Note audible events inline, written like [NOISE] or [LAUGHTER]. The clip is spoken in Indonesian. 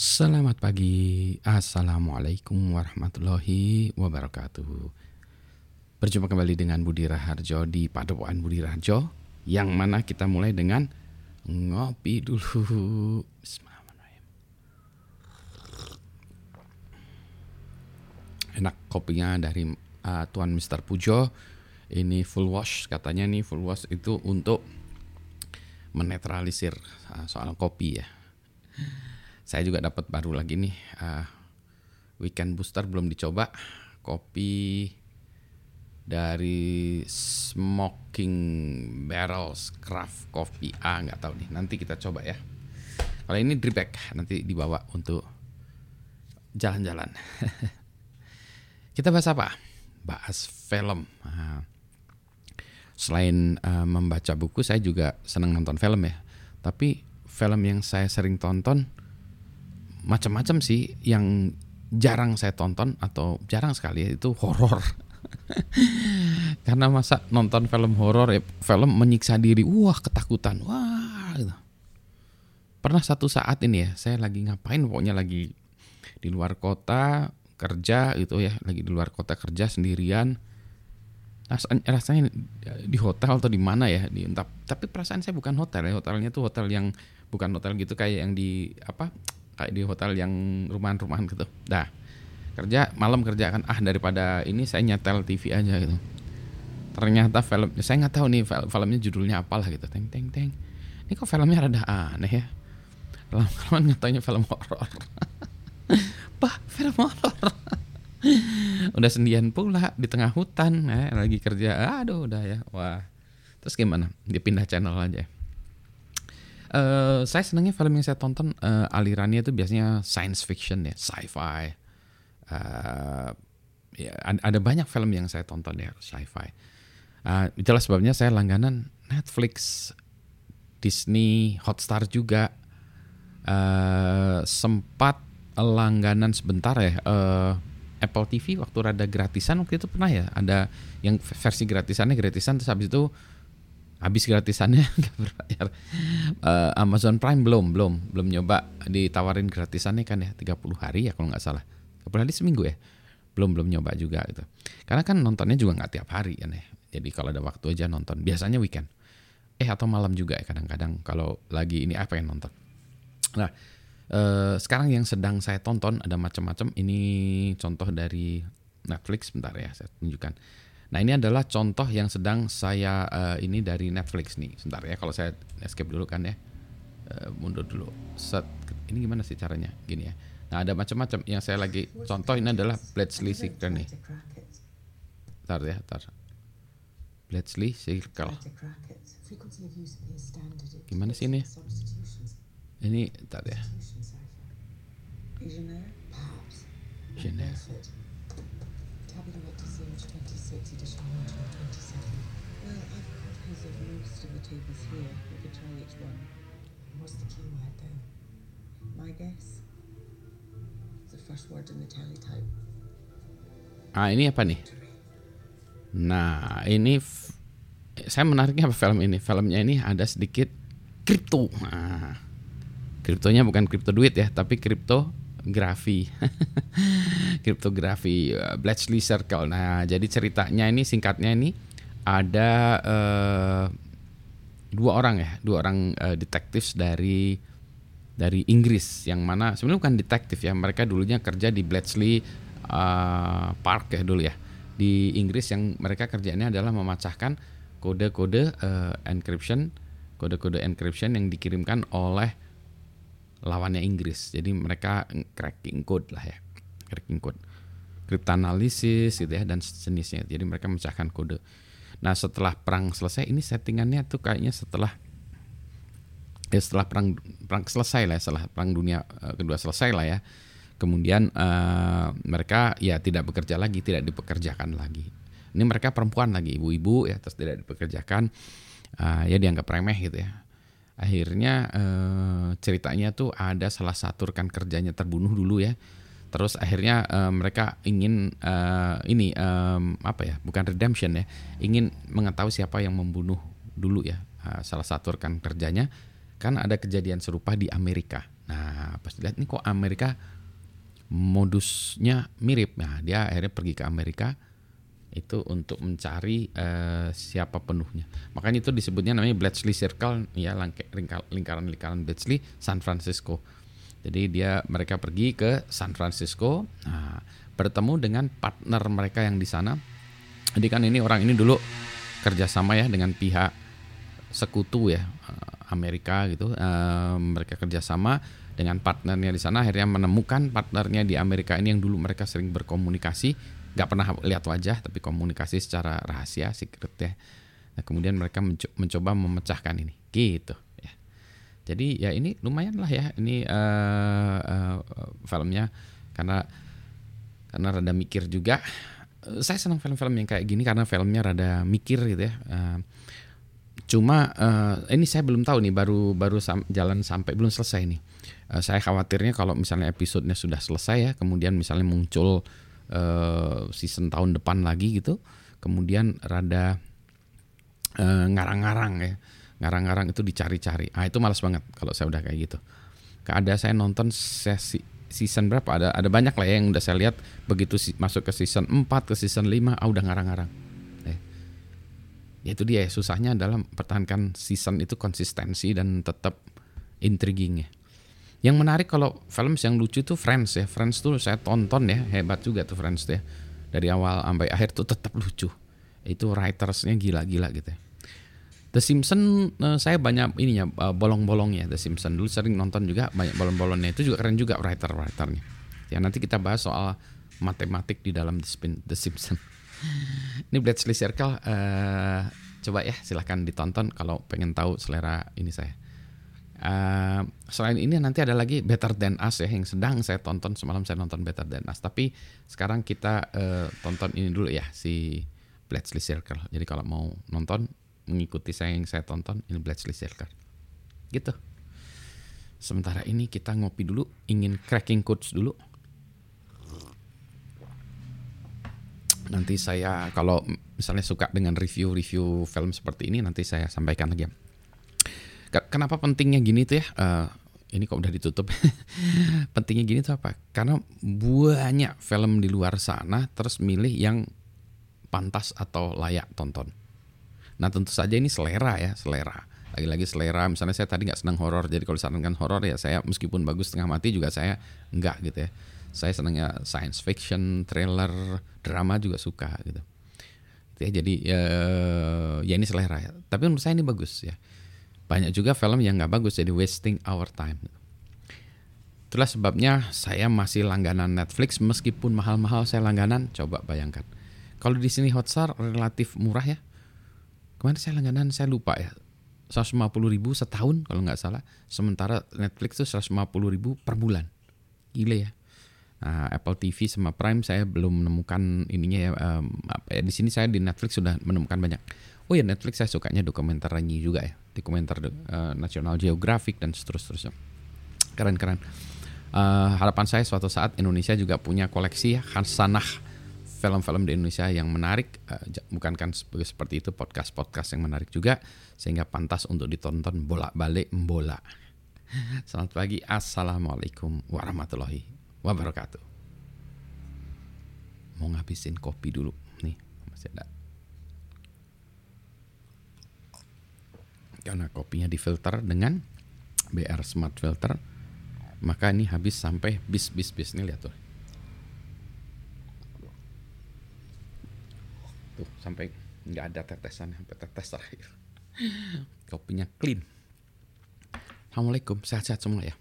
Selamat pagi, Assalamualaikum warahmatullahi wabarakatuh. Berjumpa kembali dengan Budi Raharjo di Padepokan Budi Raharjo Yang mana kita mulai dengan ngopi dulu. Bismillahirrahmanirrahim Enak kopinya dari uh, Tuan Mr. Pujo. Ini full wash, katanya nih full wash itu untuk menetralisir uh, soal kopi ya saya juga dapat baru lagi nih uh, weekend booster belum dicoba. Kopi dari Smoking Barrels Craft Coffee ah nggak tahu nih. Nanti kita coba ya. Kalau ini drip bag nanti dibawa untuk jalan-jalan. [LAUGHS] Kita bahas apa? Bahas film. Uh, selain uh, membaca buku saya juga senang nonton film ya. Tapi film yang saya sering tonton macam-macam sih yang jarang saya tonton atau jarang sekali itu horor. [LAUGHS] Karena masa nonton film horor ya film menyiksa diri, wah ketakutan, wah gitu. Pernah satu saat ini ya, saya lagi ngapain pokoknya lagi di luar kota kerja gitu ya, lagi di luar kota kerja sendirian. Rasanya, rasanya di hotel atau di mana ya, di entah, tapi perasaan saya bukan hotel ya, hotelnya tuh hotel yang bukan hotel gitu kayak yang di apa kayak di hotel yang rumahan-rumahan gitu. Dah kerja malam kerja kan ah daripada ini saya nyetel TV aja gitu. Ternyata film saya nggak tahu nih film, filmnya judulnya apalah gitu. Teng teng teng. Ini kok filmnya rada aneh ya. Lama-lama ngetanya film horor. [LAUGHS] Bah, film horor. [LAUGHS] udah sendian pula di tengah hutan, eh, lagi kerja. Aduh, udah ya. Wah. Terus gimana? Dipindah channel aja. Uh, saya senangnya film yang saya tonton uh, alirannya itu biasanya science fiction ya, sci-fi. Uh, ya, ada banyak film yang saya tonton ya sci-fi. Uh, itulah sebabnya saya langganan Netflix, Disney, Hotstar juga. Uh, sempat langganan sebentar ya uh, Apple TV waktu rada gratisan waktu itu pernah ya ada yang versi gratisannya gratisan terus habis itu habis gratisannya [LAUGHS] nggak berbayar. Uh, Amazon Prime belum belum belum nyoba. Ditawarin gratisannya kan ya 30 hari ya kalau nggak salah. 30 hari seminggu ya. Belum belum nyoba juga gitu. Karena kan nontonnya juga nggak tiap hari kan ya. Jadi kalau ada waktu aja nonton. Biasanya weekend. Eh atau malam juga ya kadang-kadang kalau lagi ini apa yang nonton. Nah uh, sekarang yang sedang saya tonton ada macam-macam. Ini contoh dari Netflix bentar ya saya tunjukkan Nah ini adalah contoh yang sedang saya uh, ini dari Netflix nih. Sebentar ya kalau saya escape dulu kan ya. Uh, mundur dulu. Set. Ini gimana sih caranya? Gini ya. Nah ada macam-macam yang saya lagi contoh ini adalah Bletchley Circle nih. Ntar ya, ntar. Bletchley Circle. Gimana sih ini? Ini ntar ya. Genève. Tabular Museum 26, edition 127. Well, I've copies of most of the tables here. We could try each one. What's the keyword then? My guess? The first word in the teletype. Ah, ini apa nih? Nah, ini saya menariknya apa film ini? Filmnya ini ada sedikit kripto. Nah, kriptonya bukan kripto duit ya, tapi kripto grafi kriptografi [LAUGHS] uh, Bletchley Circle. Nah, jadi ceritanya ini singkatnya ini ada uh, dua orang ya, dua orang uh, detektif dari dari Inggris yang mana sebenarnya bukan detektif ya, mereka dulunya kerja di Bletchley uh, Park ya dulu ya. Di Inggris yang mereka kerjanya adalah memecahkan kode-kode uh, encryption, kode-kode encryption yang dikirimkan oleh lawannya Inggris. Jadi mereka cracking code lah ya, cracking code, kriptanalisis gitu ya dan sejenisnya. Jadi mereka memecahkan kode. Nah setelah perang selesai, ini settingannya tuh kayaknya setelah ya setelah perang perang selesai lah, ya, setelah perang dunia uh, kedua selesai lah ya. Kemudian uh, mereka ya tidak bekerja lagi, tidak dipekerjakan lagi. Ini mereka perempuan lagi, ibu-ibu ya, terus tidak dipekerjakan, uh, ya dianggap remeh gitu ya akhirnya eh, ceritanya tuh ada salah satu rekan kerjanya terbunuh dulu ya. Terus akhirnya eh, mereka ingin eh, ini eh, apa ya bukan redemption ya ingin mengetahui siapa yang membunuh dulu ya eh, salah satu rekan kerjanya. Kan ada kejadian serupa di Amerika. Nah pas dilihat ini kok Amerika modusnya mirip. Nah dia akhirnya pergi ke Amerika itu untuk mencari uh, siapa penuhnya. Makanya itu disebutnya namanya Bletchley Circle ya lingkaran-lingkaran Bletchley San Francisco. Jadi dia mereka pergi ke San Francisco, nah, bertemu dengan partner mereka yang di sana. Jadi kan ini orang ini dulu kerjasama ya dengan pihak sekutu ya eh, Amerika gitu. Uh, mereka kerjasama dengan partnernya di sana. Akhirnya menemukan partnernya di Amerika ini yang dulu mereka sering berkomunikasi, nggak pernah lihat wajah tapi komunikasi secara rahasia, secret ya. Nah, kemudian mereka mencoba memecahkan ini, gitu. Jadi ya ini lumayan lah ya ini uh, uh, filmnya karena karena rada mikir juga. Saya senang film-film yang kayak gini karena filmnya rada mikir gitu ya. Uh, cuma uh, ini saya belum tahu nih baru baru sam jalan sampai belum selesai nih. Uh, saya khawatirnya kalau misalnya episodenya sudah selesai ya, kemudian misalnya muncul uh, season tahun depan lagi gitu, kemudian rada ngarang-ngarang uh, ya ngarang-ngarang itu dicari-cari. Ah itu malas banget kalau saya udah kayak gitu. Ada saya nonton sesi season berapa ada ada banyak lah ya yang udah saya lihat begitu masuk ke season 4 ke season 5 ah udah ngarang-ngarang. Eh. Ya itu dia susahnya adalah pertahankan season itu konsistensi dan tetap intriguing ya. Yang menarik kalau film yang lucu itu Friends ya. Friends tuh saya tonton ya, hebat juga tuh Friends tuh ya. Dari awal sampai akhir tuh tetap lucu. Itu writersnya gila-gila gitu ya. The Simpson uh, saya banyak ininya uh, bolong-bolongnya The Simpson dulu sering nonton juga banyak bolong-bolongnya itu juga keren juga writer-writernya. Ya nanti kita bahas soal matematik di dalam The, Spin, The Simpson. [LAUGHS] ini Bletchley Circle uh, coba ya silahkan ditonton kalau pengen tahu selera ini saya. Uh, selain ini nanti ada lagi Better Than Us ya yang sedang saya tonton semalam saya nonton Better Than Us. Tapi sekarang kita uh, tonton ini dulu ya si Bletchley Circle. Jadi kalau mau nonton mengikuti saya yang saya tonton ini Bletchley Circle. Gitu. Sementara ini kita ngopi dulu ingin cracking codes dulu. Nanti saya kalau misalnya suka dengan review-review film seperti ini nanti saya sampaikan lagi kenapa pentingnya gini tuh ya uh, ini kok udah ditutup [LAUGHS] pentingnya gini tuh apa karena banyak film di luar sana terus milih yang pantas atau layak tonton Nah tentu saja ini selera ya, selera. Lagi-lagi selera, misalnya saya tadi nggak senang horor, jadi kalau disarankan horor ya saya meskipun bagus setengah mati juga saya enggak gitu ya. Saya senangnya science fiction, thriller, drama juga suka gitu. Ya, jadi ya, ya ini selera ya. Tapi menurut saya ini bagus ya. Banyak juga film yang nggak bagus, jadi wasting our time. Itulah sebabnya saya masih langganan Netflix meskipun mahal-mahal saya langganan. Coba bayangkan. Kalau di sini Hotstar relatif murah ya, Kemarin saya langganan saya lupa ya. 150 ribu setahun kalau nggak salah. Sementara Netflix tuh 150 ribu per bulan. Gile ya. Nah, Apple TV sama Prime saya belum menemukan ininya ya. Um, apa ya di sini saya di Netflix sudah menemukan banyak. Oh ya Netflix saya sukanya dokumenter rangi juga ya. Dokumenter uh, National Geographic dan seterusnya. Keren-keren. Uh, harapan saya suatu saat Indonesia juga punya koleksi Khasanah film-film di Indonesia yang menarik uh, bukan kan seperti itu podcast-podcast yang menarik juga sehingga pantas untuk ditonton bolak-balik bola. Selamat pagi, assalamualaikum warahmatullahi wabarakatuh. Mau ngabisin kopi dulu nih masih ada. Karena kopinya difilter dengan BR Smart Filter, maka ini habis sampai bis bis bis. Nih lihat tuh. Tuh sampai nggak ada tetesan sampai tetes terakhir. [LAUGHS] Kopinya clean. Assalamualaikum. Sehat-sehat semua ya